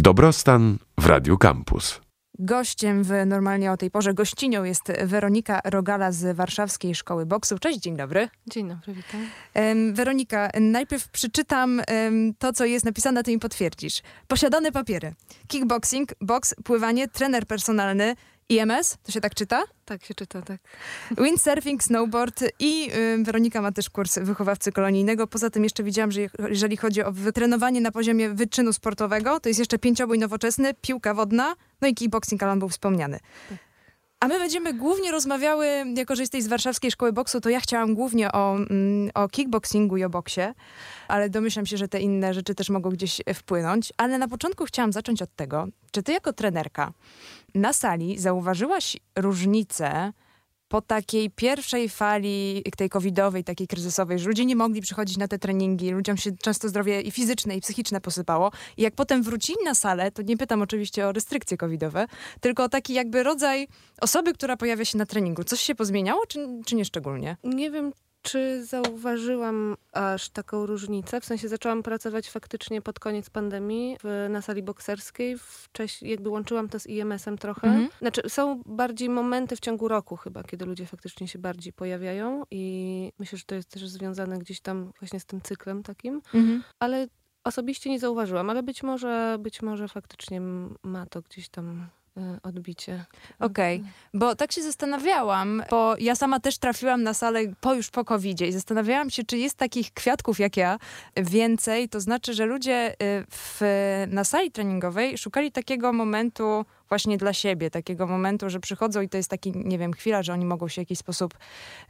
Dobrostan w Radiu Campus. Gościem w normalnie o tej porze gościnią jest Weronika Rogala z Warszawskiej Szkoły Boksu. Cześć, dzień dobry. Dzień dobry, witam. Weronika, najpierw przeczytam to, co jest napisane, a ty mi potwierdzisz. Posiadane papiery. Kickboxing, boks, pływanie, trener personalny, IMS, to się tak czyta? Tak się czyta, tak. Windsurfing, snowboard i y, Weronika ma też kurs wychowawcy kolonijnego. Poza tym jeszcze widziałam, że je- jeżeli chodzi o wytrenowanie na poziomie wyczynu sportowego, to jest jeszcze pięciobój nowoczesny, piłka wodna, no i kickboxing, ale on był wspomniany. A my będziemy głównie rozmawiały, jako że jesteś z Warszawskiej Szkoły Boksu, to ja chciałam głównie o, mm, o kickboxingu i o boksie, ale domyślam się, że te inne rzeczy też mogą gdzieś e, wpłynąć. Ale na początku chciałam zacząć od tego, czy ty jako trenerka na sali zauważyłaś różnicę po takiej pierwszej fali tej covidowej, takiej kryzysowej, że ludzie nie mogli przychodzić na te treningi, ludziom się często zdrowie i fizyczne, i psychiczne posypało. I jak potem wrócili na salę, to nie pytam oczywiście o restrykcje covidowe, tylko o taki jakby rodzaj osoby, która pojawia się na treningu. Coś się pozmieniało, czy, czy nie szczególnie? Nie wiem, czy zauważyłam aż taką różnicę. W sensie zaczęłam pracować faktycznie pod koniec pandemii w, na sali bokserskiej. Wcześniej jakby łączyłam to z IMS-em trochę. Mhm. Znaczy są bardziej momenty w ciągu roku chyba, kiedy ludzie faktycznie się bardziej pojawiają i myślę, że to jest też związane gdzieś tam właśnie z tym cyklem takim. Ale osobiście nie zauważyłam, ale być może, być może faktycznie ma to gdzieś tam odbicie. Okej, bo tak się zastanawiałam, bo ja sama też trafiłam na salę po już po covid i zastanawiałam się, czy jest takich kwiatków jak ja więcej, to znaczy, że ludzie y, w, na sali treningowej szukali takiego momentu właśnie dla siebie, takiego momentu, że przychodzą i to jest taki, nie wiem, chwila, że oni mogą się w jakiś sposób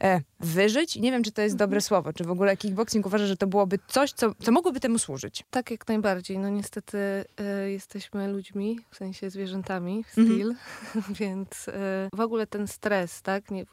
e, wyżyć. Nie wiem, czy to jest dobre słowo, czy w ogóle kickboxing uważa, że to byłoby coś, co, co mogłoby temu służyć. Tak, jak najbardziej. No niestety y, jesteśmy ludźmi, w sensie zwierzętami, Mhm. still, więc y, w ogóle ten stres, tak, nie,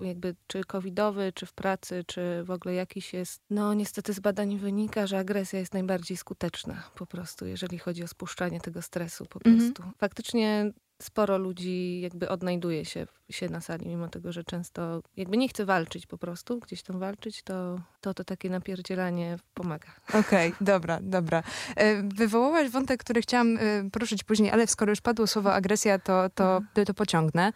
jakby czy covidowy, czy w pracy, czy w ogóle jakiś jest, no niestety z badań wynika, że agresja jest najbardziej skuteczna po prostu, jeżeli chodzi o spuszczanie tego stresu po Mhm. prostu. Faktycznie sporo ludzi jakby odnajduje się, się na sali, mimo tego, że często jakby nie chce walczyć po prostu, gdzieś tam walczyć, to to, to takie napierdzielanie pomaga. Okej, dobra, dobra. E, Wywołałaś wątek, który chciałam e, poruszyć później, ale skoro już padło słowo agresja, to, to, to pociągnę.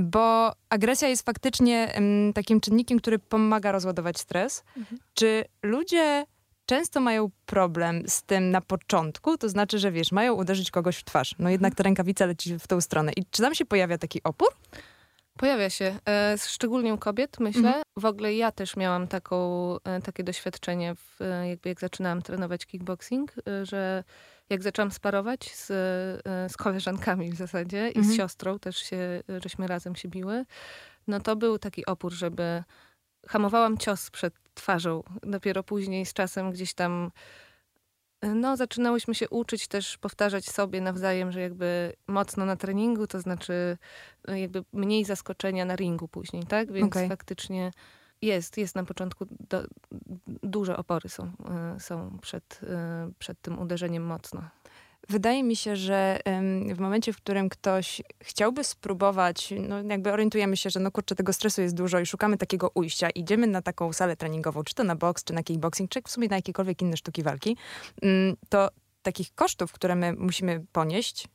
Bo agresja jest faktycznie takim czynnikiem, który pomaga rozładować stres. Mhm. Czy ludzie często mają problem z tym na początku? To znaczy, że wiesz, mają uderzyć kogoś w twarz. No jednak ta rękawica leci w tą stronę. I czy tam się pojawia taki opór? Pojawia się, e, szczególnie u kobiet, myślę. Mhm. W ogóle ja też miałam taką, e, takie doświadczenie, w, e, jakby jak zaczynałam trenować kickboxing, że jak zaczęłam sparować z, z koleżankami w zasadzie i Mhm. z siostrą, też się, żeśmy razem się biły, no to był taki opór, żeby hamowałam cios przed twarzą. Dopiero później z czasem gdzieś tam no, zaczynałyśmy się uczyć też powtarzać sobie nawzajem, że jakby mocno na treningu, to znaczy e, jakby mniej zaskoczenia na ringu później, tak? Więc Okej. faktycznie jest, jest na początku do, duże opory są, e, są przed, e, przed tym uderzeniem mocno. Wydaje mi się, że w momencie, w którym ktoś chciałby spróbować, no jakby orientujemy się, że no kurczę, tego stresu jest dużo i szukamy takiego ujścia, idziemy na taką salę treningową, czy to na boks, czy na kickboxing, czy w sumie na jakiekolwiek inne sztuki walki, mm, to takich kosztów, które my musimy ponieść,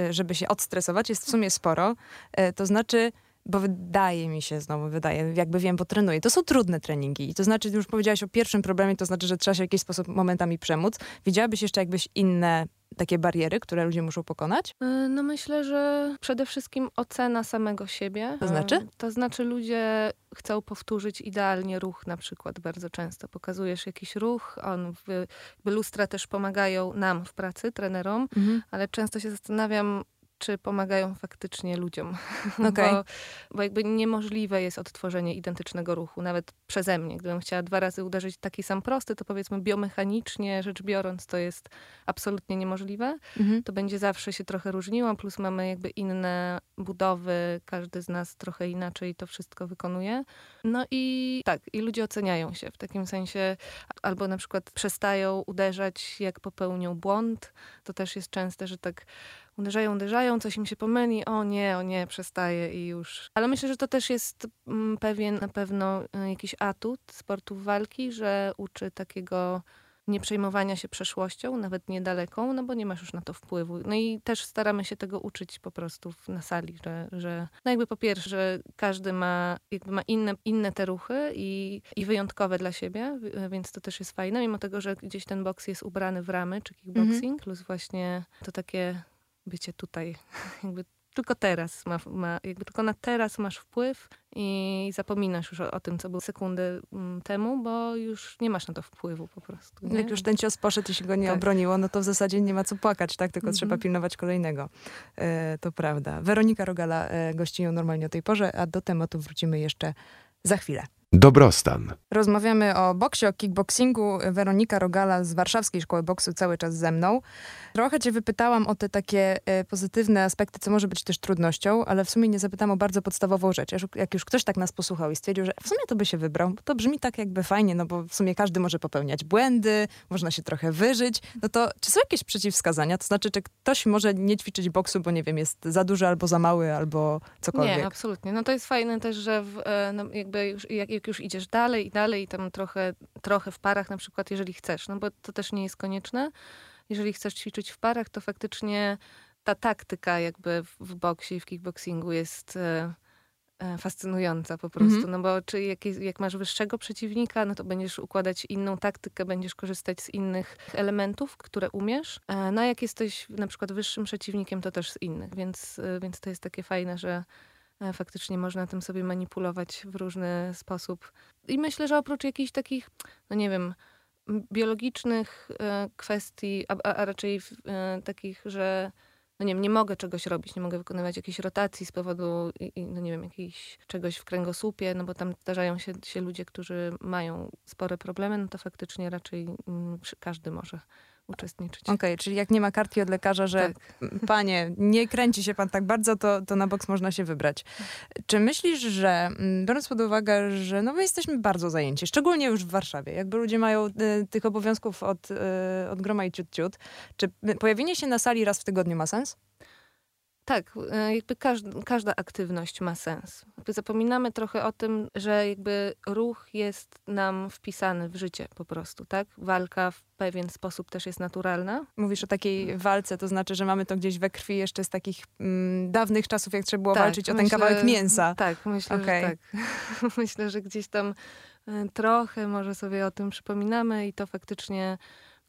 y, żeby się odstresować, jest w sumie sporo. Y, To znaczy, bo wydaje mi się, znowu wydaje, jakby wiem, bo trenuję. To są trudne treningi. I to znaczy, już powiedziałaś o pierwszym problemie, to znaczy, że trzeba się w jakiś sposób momentami przemóc. Widziałabyś jeszcze jakbyś inne takie bariery, które ludzie muszą pokonać? E, No myślę, że przede wszystkim ocena samego siebie. To znaczy? E, To znaczy ludzie chcą powtórzyć idealnie ruch na przykład bardzo często. Pokazujesz jakiś ruch, on w, lustra też pomagają nam w pracy, trenerom, ale często się zastanawiam, czy pomagają faktycznie ludziom. Okej. Bo, bo jakby niemożliwe jest odtworzenie identycznego ruchu, nawet przeze mnie. Gdybym chciała dwa razy uderzyć taki sam prosty, to powiedzmy biomechanicznie rzecz biorąc, to jest absolutnie niemożliwe. Mhm. To będzie zawsze się trochę różniło, plus mamy jakby inne budowy, każdy z nas trochę inaczej to wszystko wykonuje. No i tak, i ludzie oceniają się w takim sensie, albo na przykład przestają uderzać, jak popełnią błąd. To też jest częste, że tak uderzają, uderzają, coś im się pomyli, o nie, o nie, przestaje i już. Ale myślę, że to też jest mm, pewien na pewno y, jakiś atut sportów walki, że uczy takiego nie przejmowania się przeszłością, nawet niedaleką, no bo nie masz już na to wpływu. No i też staramy się tego uczyć po prostu na sali, że, że no jakby po pierwsze, że każdy ma, jakby ma inne, inne te ruchy i, i wyjątkowe dla siebie, więc to też jest fajne, mimo tego, że gdzieś ten boks jest ubrany w ramy, czy kickboxing, mhm. plus właśnie to takie bycie tutaj, jakby tylko teraz ma, ma, jakby tylko na teraz masz wpływ i zapominasz już o, o tym, co było sekundę mm, temu, bo już nie masz na to wpływu po prostu. Nie? Jak już ten cios poszedł i się go nie tak. obroniło, no to w zasadzie nie ma co płakać, tak? Tylko trzeba mhm. pilnować kolejnego. E, to prawda. Weronika Rogala e, gościnią normalnie o tej porze, a do tematu wrócimy jeszcze za chwilę. Dobrostan. Rozmawiamy o boksie, o kickboxingu. Weronika Rogala z Warszawskiej Szkoły Boksu cały czas ze mną. Trochę cię wypytałam o te takie e, pozytywne aspekty, co może być też trudnością, ale w sumie nie zapytałam o bardzo podstawową rzecz. Jak już ktoś tak nas posłuchał i stwierdził, że w sumie to by się wybrał, to brzmi tak jakby fajnie, no bo w sumie każdy może popełniać błędy, można się trochę wyżyć. No to czy są jakieś przeciwwskazania? To znaczy, czy ktoś może nie ćwiczyć boksu, bo nie wiem, jest za duży albo za mały, albo cokolwiek? Nie, absolutnie. No to jest fajne też, że w, e, no jakby już, jak, jak już idziesz dalej i dalej i tam trochę, trochę w parach na przykład, jeżeli chcesz, no bo to też nie jest konieczne. Jeżeli chcesz ćwiczyć w parach, to faktycznie ta taktyka jakby w, boksie i w kickboxingu jest e, e, fascynująca po prostu, mm -hmm. no bo czy jak, jak, masz wyższego przeciwnika, no to będziesz układać inną taktykę, będziesz korzystać z innych elementów, które umiesz, e, no a jak jesteś na przykład wyższym przeciwnikiem, to też z innych, więc, więc to jest takie fajne, że faktycznie można tym sobie manipulować w różny sposób. I myślę, że oprócz jakichś takich, no nie wiem, biologicznych e, kwestii, a, a raczej e, takich, że no nie wiem, nie mogę czegoś robić, nie mogę wykonywać jakiejś rotacji z powodu, no nie wiem, jakiejś czegoś w kręgosłupie, no bo tam zdarzają się, się ludzie, którzy mają spore problemy, no to faktycznie raczej mm, każdy może uczestniczyć. Okej, okay, czyli jak nie ma kartki od lekarza, że tak. panie, nie kręci się pan tak bardzo, to, to na boks można się wybrać. Czy myślisz, że biorąc pod uwagę, że no my jesteśmy bardzo zajęci, szczególnie już w Warszawie, jakby ludzie mają y, tych obowiązków od, y, od groma i ciut, ciut, czy pojawienie się na sali raz w tygodniu ma sens? Tak, e, jakby każda, każda aktywność ma sens. Jakby zapominamy trochę o tym, że jakby ruch jest nam wpisany w życie po prostu, tak? Walka w pewien sposób też jest naturalna. Mówisz o takiej walce, to znaczy, że mamy to gdzieś we krwi jeszcze z takich mm, dawnych czasów, jak trzeba było tak, walczyć o ten kawałek mięsa. Tak, myślę, okay. że tak. myślę, że gdzieś tam e, trochę może sobie o tym przypominamy i to faktycznie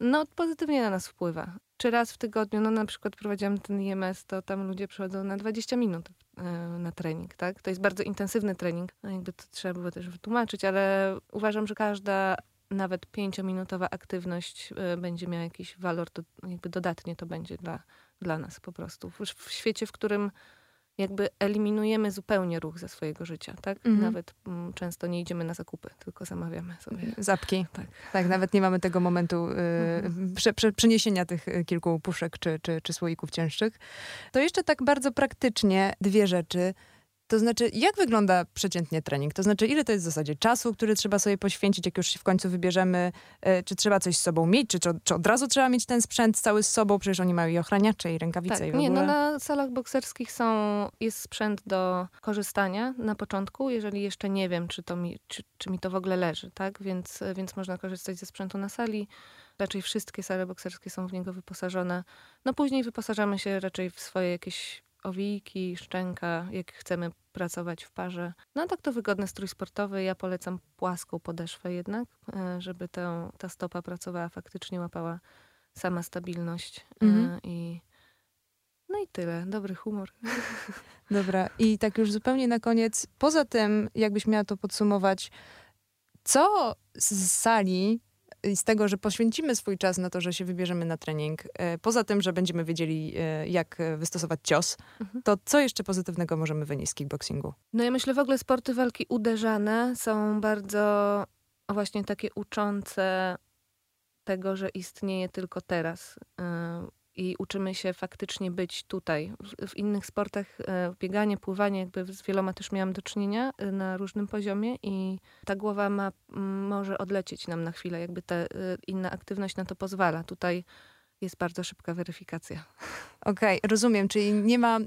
no, pozytywnie na nas wpływa. Czy raz w tygodniu, no na przykład prowadziłam ten IMS, to tam ludzie przychodzą na 20 minut e, na trening, tak? To jest bardzo intensywny trening, no jakby to trzeba było też wytłumaczyć, ale uważam, że każda nawet pięciominutowa aktywność e, będzie miała jakiś walor, to jakby dodatnie to będzie dla, dla nas po prostu. W, w świecie, w którym jakby eliminujemy zupełnie ruch ze swojego życia, tak? Mhm. Nawet m, mm, często nie idziemy na zakupy, tylko zamawiamy sobie. Zapki. Tak, tak nawet nie mamy tego momentu y, mhm. prze, prze, przeniesienia tych y, kilku puszek czy, czy, czy słoików cięższych. To jeszcze tak bardzo praktycznie dwie rzeczy. To znaczy, jak wygląda przeciętnie trening? To znaczy, ile to jest w zasadzie czasu, który trzeba sobie poświęcić, jak już się w końcu wybierzemy? E, czy trzeba coś z sobą mieć? Czy, czy, od razu trzeba mieć ten sprzęt cały z sobą? Przecież oni mają i ochraniacze, i rękawice, tak, i w ogóle. Nie, no na salach bokserskich są, jest sprzęt do korzystania na początku, jeżeli jeszcze nie wiem, czy, to mi, czy, czy mi to w ogóle leży, tak? Więc, więc można korzystać ze sprzętu na sali. Raczej wszystkie sale bokserskie są w niego wyposażone. No później wyposażamy się raczej w swoje jakieś owijki, szczęka, jak chcemy pracować w parze. No tak to wygodny strój sportowy. Ja polecam płaską podeszwę jednak, e, żeby tę, ta stopa pracowała faktycznie, łapała sama stabilność e, mhm. i no i tyle. Dobry humor. Dobra. I tak już zupełnie na koniec, poza tym, jakbyś miała to podsumować, co z sali i z tego, że poświęcimy swój czas na to, że się wybierzemy na trening, e, poza tym, że będziemy wiedzieli, e, jak wystosować cios, mhm. to co jeszcze pozytywnego możemy wynieść z kickboxingu? No ja myślę w ogóle sporty walki uderzane są bardzo właśnie takie uczące tego, że istnieje tylko teraz. I uczymy się faktycznie być tutaj. W, w innych sportach e, bieganie, pływanie, jakby z wieloma też miałam do czynienia e, na różnym poziomie i ta głowa ma, może odlecieć nam na chwilę, jakby ta e, inna aktywność na to pozwala. Tutaj jest bardzo szybka weryfikacja. Okej, rozumiem, czyli nie ma,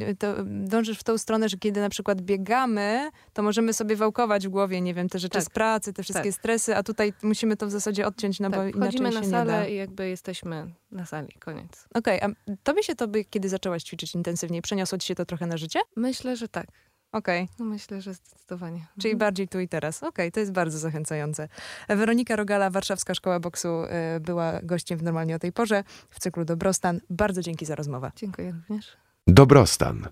e, to dążysz w tą stronę, że kiedy na przykład biegamy, to możemy sobie wałkować w głowie, nie wiem, te rzeczy Tak. z pracy, te wszystkie Tak. stresy, a tutaj musimy to w zasadzie odciąć, no bo tak, inaczej wchodzimy się na nie da. salę i jakby jesteśmy na sali, koniec. Okej, a tobie się to by, kiedy zaczęłaś ćwiczyć intensywniej, przeniosło ci się to trochę na życie? Myślę, że tak. Okej, No myślę, że zdecydowanie. czyli Mhm. bardziej tu i teraz. Okej, to jest bardzo zachęcające. Weronika Rogala, Warszawska Szkoła Boksu, e, była gościem w Normalnie o tej porze w cyklu Dobrostan. Bardzo dzięki za rozmowę. Dziękuję również. Dobrostan.